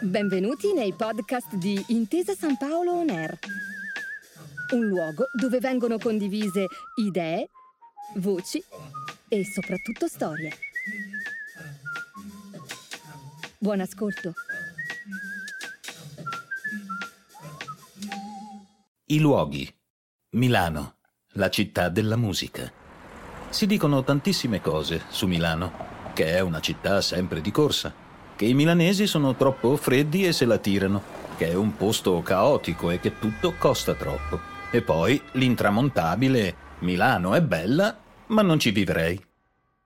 Benvenuti nei podcast di Intesa San Paolo On Air. Un luogo dove vengono condivise idee, voci e soprattutto storie. Buon ascolto. I luoghi. Milano, la città della musica. Si dicono tantissime cose su Milano, che è una città sempre di corsa, che i milanesi sono troppo freddi e se la tirano, che è un posto caotico e che tutto costa troppo. E poi l'intramontabile Milano è bella, ma non ci vivrei.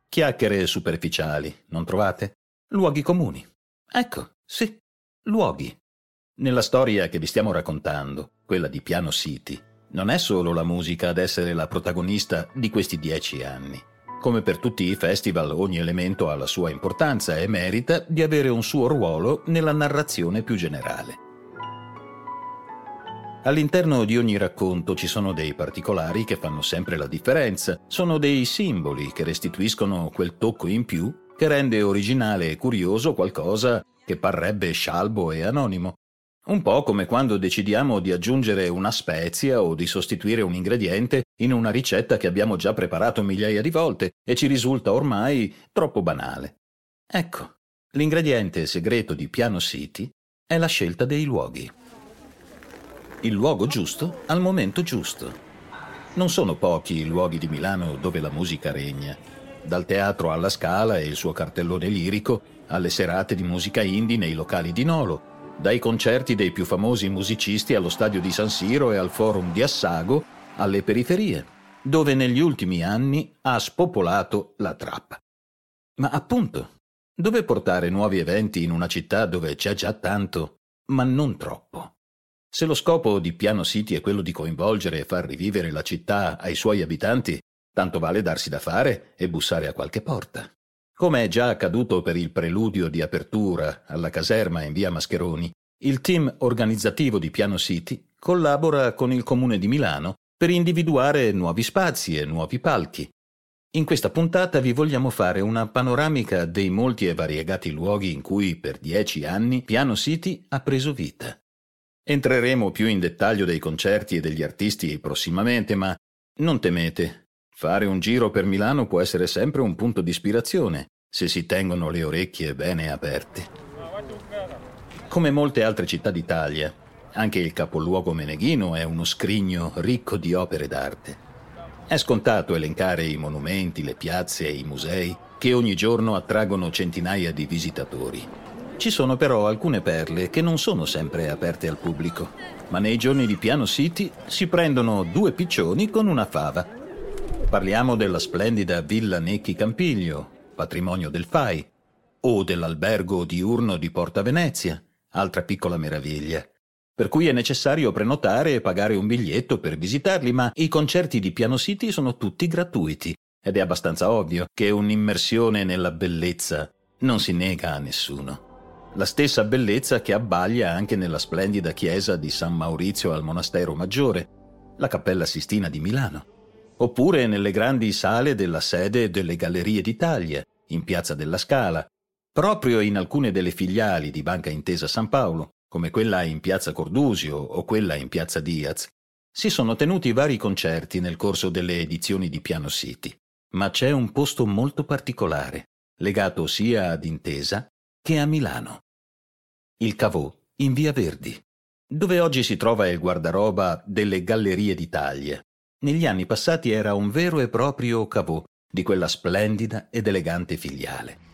Chiacchiere superficiali, non trovate? Luoghi comuni. Ecco, sì, luoghi. Nella storia che vi stiamo raccontando, quella di Piano City, non è solo la musica ad essere la protagonista di questi dieci anni. Come per tutti i festival, ogni elemento ha la sua importanza e merita di avere un suo ruolo nella narrazione più generale. All'interno di ogni racconto ci sono dei particolari che fanno sempre la differenza, sono dei simboli che restituiscono quel tocco in più che rende originale e curioso qualcosa che parrebbe scialbo e anonimo. Un po' come quando decidiamo di aggiungere una spezia o di sostituire un ingrediente in una ricetta che abbiamo già preparato migliaia di volte e ci risulta ormai troppo banale. Ecco, l'ingrediente segreto di Piano City è la scelta dei luoghi. Il luogo giusto al momento giusto. Non sono pochi i luoghi di Milano dove la musica regna. Dal teatro alla Scala e il suo cartellone lirico, alle serate di musica indie nei locali di Nolo, dai concerti dei più famosi musicisti allo stadio di San Siro e al forum di Assago, alle periferie, dove negli ultimi anni ha spopolato la trappa. Ma appunto, dove portare nuovi eventi in una città dove c'è già tanto, ma non troppo? Se lo scopo di Piano City è quello di coinvolgere e far rivivere la città ai suoi abitanti, tanto vale darsi da fare e bussare a qualche porta. Come è già accaduto per il preludio di apertura alla caserma in via Mascheroni, il team organizzativo di Piano City collabora con il Comune di Milano per individuare nuovi spazi e nuovi palchi. In questa puntata vi vogliamo fare una panoramica dei molti e variegati luoghi in cui per dieci anni Piano City ha preso vita. Entreremo più in dettaglio dei concerti e degli artisti prossimamente, ma non temete, Fare un giro per Milano può essere sempre un punto di ispirazione, se si tengono le orecchie bene aperte. Come molte altre città d'Italia, anche il capoluogo meneghino è uno scrigno ricco di opere d'arte. È scontato elencare i monumenti, le piazze e i musei che ogni giorno attraggono centinaia di visitatori. Ci sono però alcune perle che non sono sempre aperte al pubblico, ma nei giorni di Piano City si prendono due piccioni con una fava Parliamo della splendida Villa Necchi Campiglio, patrimonio del FAI, o dell'albergo diurno di Porta Venezia, altra piccola meraviglia. Per cui è necessario prenotare e pagare un biglietto per visitarli, ma i concerti di Piano City sono tutti gratuiti. Ed è abbastanza ovvio che un'immersione nella bellezza non si nega a nessuno. La stessa bellezza che abbaglia anche nella splendida chiesa di San Maurizio al Monastero Maggiore, la Cappella Sistina di Milano. Oppure nelle grandi sale della sede delle Gallerie d'Italia, in Piazza della Scala, proprio in alcune delle filiali di Banca Intesa San Paolo, come quella in Piazza Cordusio o quella in Piazza Diaz, si sono tenuti vari concerti nel corso delle edizioni di Piano City. Ma c'è un posto molto particolare, legato sia ad Intesa che a Milano. Il Cavò, in Via Verdi, dove oggi si trova il guardaroba delle Gallerie d'Italia, negli anni passati era un vero e proprio cavò di quella splendida ed elegante filiale.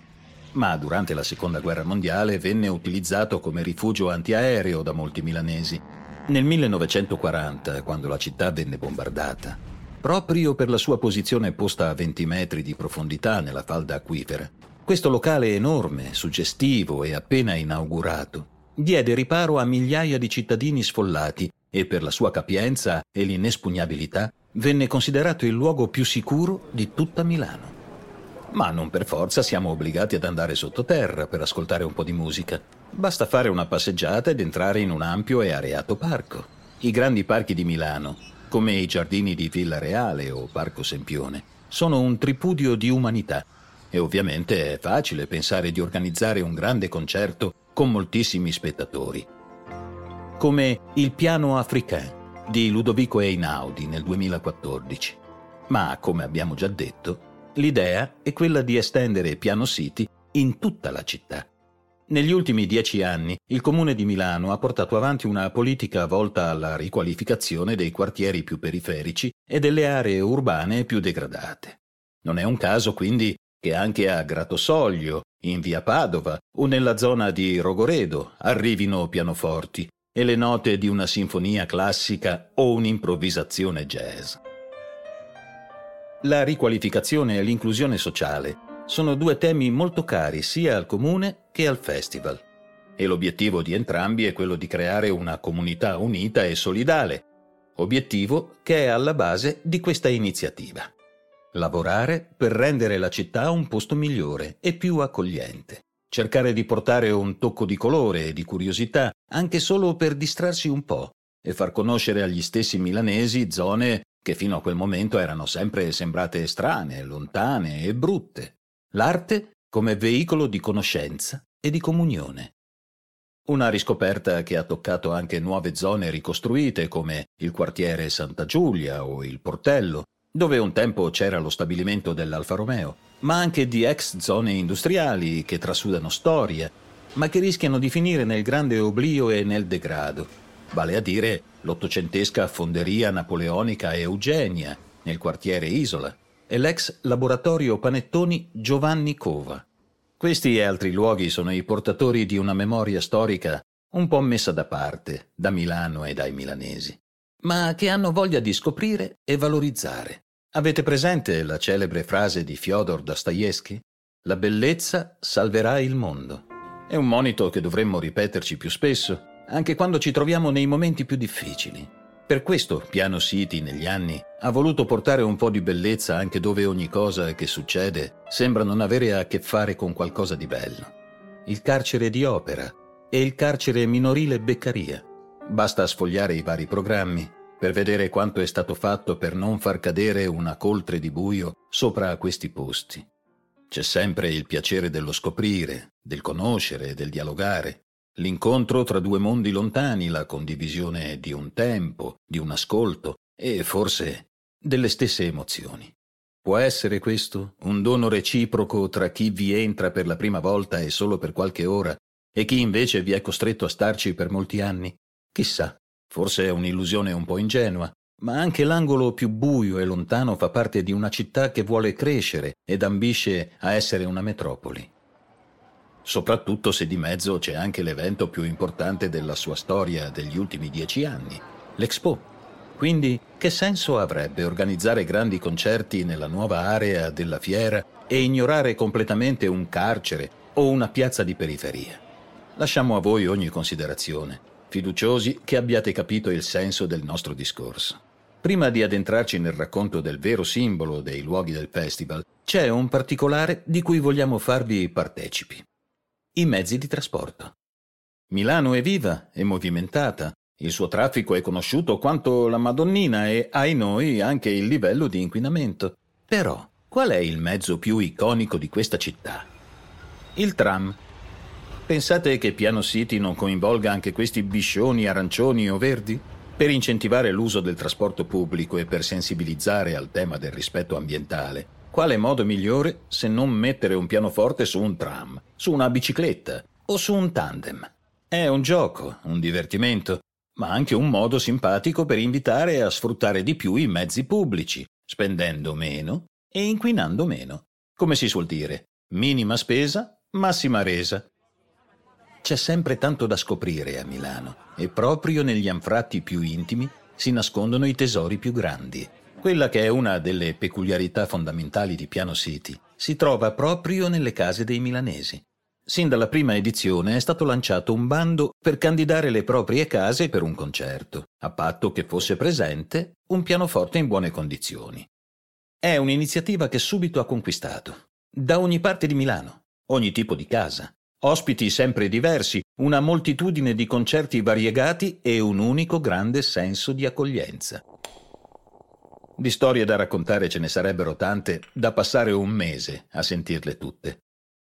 Ma durante la seconda guerra mondiale venne utilizzato come rifugio antiaereo da molti milanesi. Nel 1940, quando la città venne bombardata, proprio per la sua posizione posta a 20 metri di profondità nella falda acquifera, questo locale enorme, suggestivo e appena inaugurato, diede riparo a migliaia di cittadini sfollati e per la sua capienza e l'inespugnabilità venne considerato il luogo più sicuro di tutta Milano. Ma non per forza siamo obbligati ad andare sottoterra per ascoltare un po' di musica. Basta fare una passeggiata ed entrare in un ampio e areato parco. I grandi parchi di Milano, come i giardini di Villa Reale o Parco Sempione, sono un tripudio di umanità e ovviamente è facile pensare di organizzare un grande concerto con moltissimi spettatori. Come il piano africain di Ludovico Einaudi nel 2014. Ma, come abbiamo già detto, l'idea è quella di estendere Piano City in tutta la città. Negli ultimi dieci anni il Comune di Milano ha portato avanti una politica volta alla riqualificazione dei quartieri più periferici e delle aree urbane più degradate. Non è un caso quindi che anche a Gratosoglio, in via Padova o nella zona di Rogoredo arrivino pianoforti e le note di una sinfonia classica o un'improvvisazione jazz. La riqualificazione e l'inclusione sociale sono due temi molto cari sia al comune che al festival. E l'obiettivo di entrambi è quello di creare una comunità unita e solidale, obiettivo che è alla base di questa iniziativa. Lavorare per rendere la città un posto migliore e più accogliente. Cercare di portare un tocco di colore e di curiosità, anche solo per distrarsi un po' e far conoscere agli stessi milanesi zone che fino a quel momento erano sempre sembrate strane, lontane e brutte. L'arte come veicolo di conoscenza e di comunione. Una riscoperta che ha toccato anche nuove zone ricostruite come il quartiere Santa Giulia o il Portello, dove un tempo c'era lo stabilimento dell'Alfa Romeo, ma anche di ex zone industriali che trasudano storia, ma che rischiano di finire nel grande oblio e nel degrado, vale a dire l'ottocentesca fonderia napoleonica Eugenia nel quartiere Isola, e l'ex laboratorio panettoni Giovanni Cova. Questi e altri luoghi sono i portatori di una memoria storica un po' messa da parte da Milano e dai milanesi, ma che hanno voglia di scoprire e valorizzare. Avete presente la celebre frase di Fyodor Dostoevsky? La bellezza salverà il mondo. È un monito che dovremmo ripeterci più spesso, anche quando ci troviamo nei momenti più difficili. Per questo Piano City negli anni ha voluto portare un po' di bellezza anche dove ogni cosa che succede sembra non avere a che fare con qualcosa di bello. Il carcere di opera e il carcere minorile Beccaria. Basta sfogliare i vari programmi per vedere quanto è stato fatto per non far cadere una coltre di buio sopra questi posti. C'è sempre il piacere dello scoprire, del conoscere, del dialogare, L'incontro tra due mondi lontani, la condivisione di un tempo, di un ascolto e forse delle stesse emozioni. Può essere questo un dono reciproco tra chi vi entra per la prima volta e solo per qualche ora e chi invece vi è costretto a starci per molti anni? Chissà, forse è un'illusione un po' ingenua, ma anche l'angolo più buio e lontano fa parte di una città che vuole crescere ed ambisce a essere una metropoli soprattutto se di mezzo c'è anche l'evento più importante della sua storia degli ultimi dieci anni, l'Expo. Quindi che senso avrebbe organizzare grandi concerti nella nuova area della fiera e ignorare completamente un carcere o una piazza di periferia? Lasciamo a voi ogni considerazione, fiduciosi che abbiate capito il senso del nostro discorso. Prima di addentrarci nel racconto del vero simbolo dei luoghi del festival, c'è un particolare di cui vogliamo farvi partecipi i mezzi di trasporto. Milano è viva e movimentata, il suo traffico è conosciuto quanto la Madonnina e, ai noi, anche il livello di inquinamento. Però, qual è il mezzo più iconico di questa città? Il tram. Pensate che Piano City non coinvolga anche questi biscioni arancioni o verdi? Per incentivare l'uso del trasporto pubblico e per sensibilizzare al tema del rispetto ambientale, quale modo migliore se non mettere un pianoforte su un tram, su una bicicletta o su un tandem? È un gioco, un divertimento, ma anche un modo simpatico per invitare a sfruttare di più i mezzi pubblici, spendendo meno e inquinando meno. Come si suol dire, minima spesa, massima resa. C'è sempre tanto da scoprire a Milano e proprio negli anfratti più intimi si nascondono i tesori più grandi. Quella che è una delle peculiarità fondamentali di Piano City si trova proprio nelle case dei milanesi. Sin dalla prima edizione è stato lanciato un bando per candidare le proprie case per un concerto, a patto che fosse presente un pianoforte in buone condizioni. È un'iniziativa che subito ha conquistato. Da ogni parte di Milano, ogni tipo di casa, ospiti sempre diversi, una moltitudine di concerti variegati e un unico grande senso di accoglienza. Di storie da raccontare ce ne sarebbero tante da passare un mese a sentirle tutte.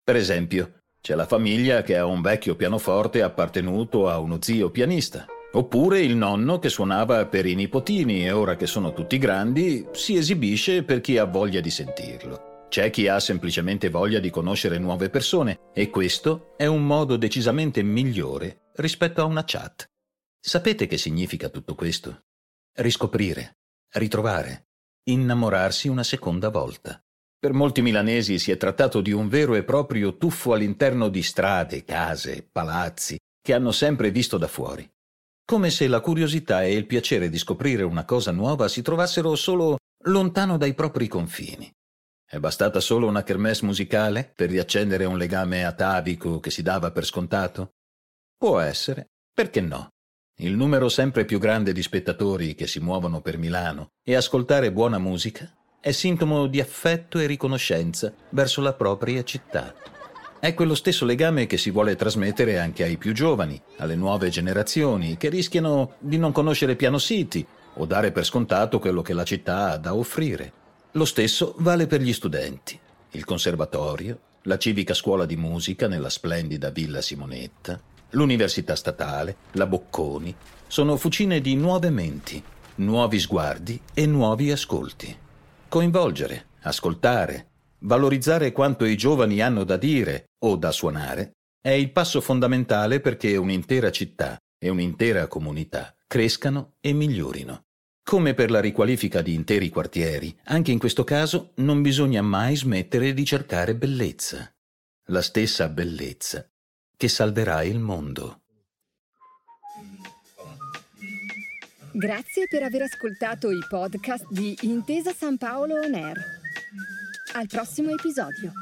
Per esempio, c'è la famiglia che ha un vecchio pianoforte appartenuto a uno zio pianista. Oppure il nonno che suonava per i nipotini e ora che sono tutti grandi si esibisce per chi ha voglia di sentirlo. C'è chi ha semplicemente voglia di conoscere nuove persone e questo è un modo decisamente migliore rispetto a una chat. Sapete che significa tutto questo? Riscoprire, ritrovare, innamorarsi una seconda volta. Per molti milanesi si è trattato di un vero e proprio tuffo all'interno di strade, case, palazzi, che hanno sempre visto da fuori. Come se la curiosità e il piacere di scoprire una cosa nuova si trovassero solo lontano dai propri confini. È bastata solo una kermesse musicale per riaccendere un legame atavico che si dava per scontato? Può essere, perché no? Il numero sempre più grande di spettatori che si muovono per Milano e ascoltare buona musica è sintomo di affetto e riconoscenza verso la propria città. È quello stesso legame che si vuole trasmettere anche ai più giovani, alle nuove generazioni, che rischiano di non conoscere Piano City o dare per scontato quello che la città ha da offrire. Lo stesso vale per gli studenti, il conservatorio, la civica scuola di musica nella splendida Villa Simonetta, l'Università Statale, la Bocconi, sono fucine di nuove menti, nuovi sguardi e nuovi ascolti. Coinvolgere, ascoltare, valorizzare quanto i giovani hanno da dire o da suonare è il passo fondamentale perché un'intera città e un'intera comunità crescano e migliorino. Come per la riqualifica di interi quartieri, anche in questo caso non bisogna mai smettere di cercare bellezza. La stessa bellezza che salverà il mondo. Grazie per aver ascoltato i podcast di Intesa San Paolo On Air. Al prossimo episodio.